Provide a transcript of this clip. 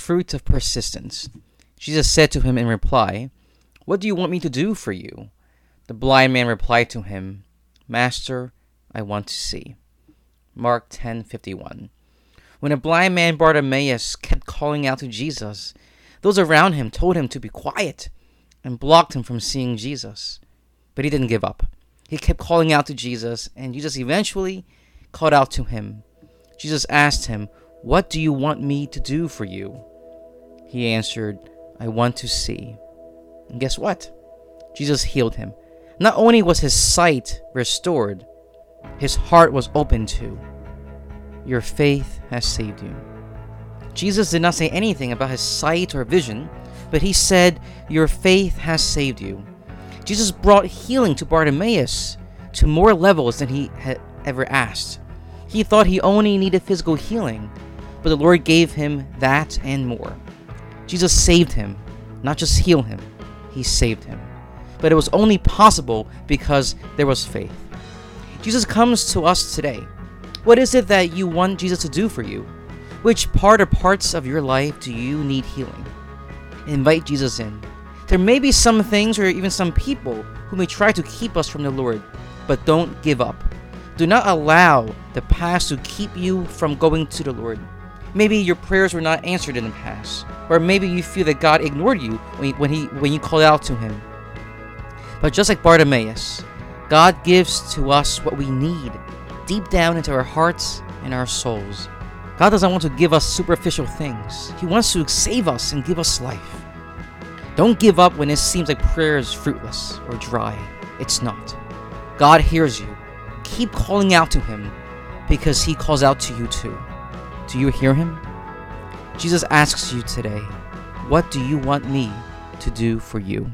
fruit of persistence. Jesus said to him in reply, What do you want me to do for you? The blind man replied to him, Master, I want to see. Mark 10:51. When a blind man Bartimaeus kept calling out to Jesus, those around him told him to be quiet and blocked him from seeing Jesus. But he didn't give up. He kept calling out to Jesus, and Jesus eventually called out to him. Jesus asked him, What do you want me to do for you? He answered, I want to see. And guess what? Jesus healed him. Not only was his sight restored, his heart was open too. Your faith has saved you. Jesus did not say anything about his sight or vision, but he said, Your faith has saved you. Jesus brought healing to Bartimaeus to more levels than he had ever asked. He thought he only needed physical healing, but the Lord gave him that and more. Jesus saved him, not just healed him, he saved him. But it was only possible because there was faith. Jesus comes to us today. What is it that you want Jesus to do for you? Which part or parts of your life do you need healing? Invite Jesus in. There may be some things or even some people who may try to keep us from the Lord, but don't give up. Do not allow the past to keep you from going to the Lord. Maybe your prayers were not answered in the past, or maybe you feel that God ignored you when he when you called out to him. But just like Bartimaeus, God gives to us what we need deep down into our hearts and our souls. God doesn't want to give us superficial things. He wants to save us and give us life. Don't give up when it seems like prayer is fruitless or dry. It's not. God hears you. Keep calling out to Him because He calls out to you too. Do you hear Him? Jesus asks you today, What do you want me to do for you?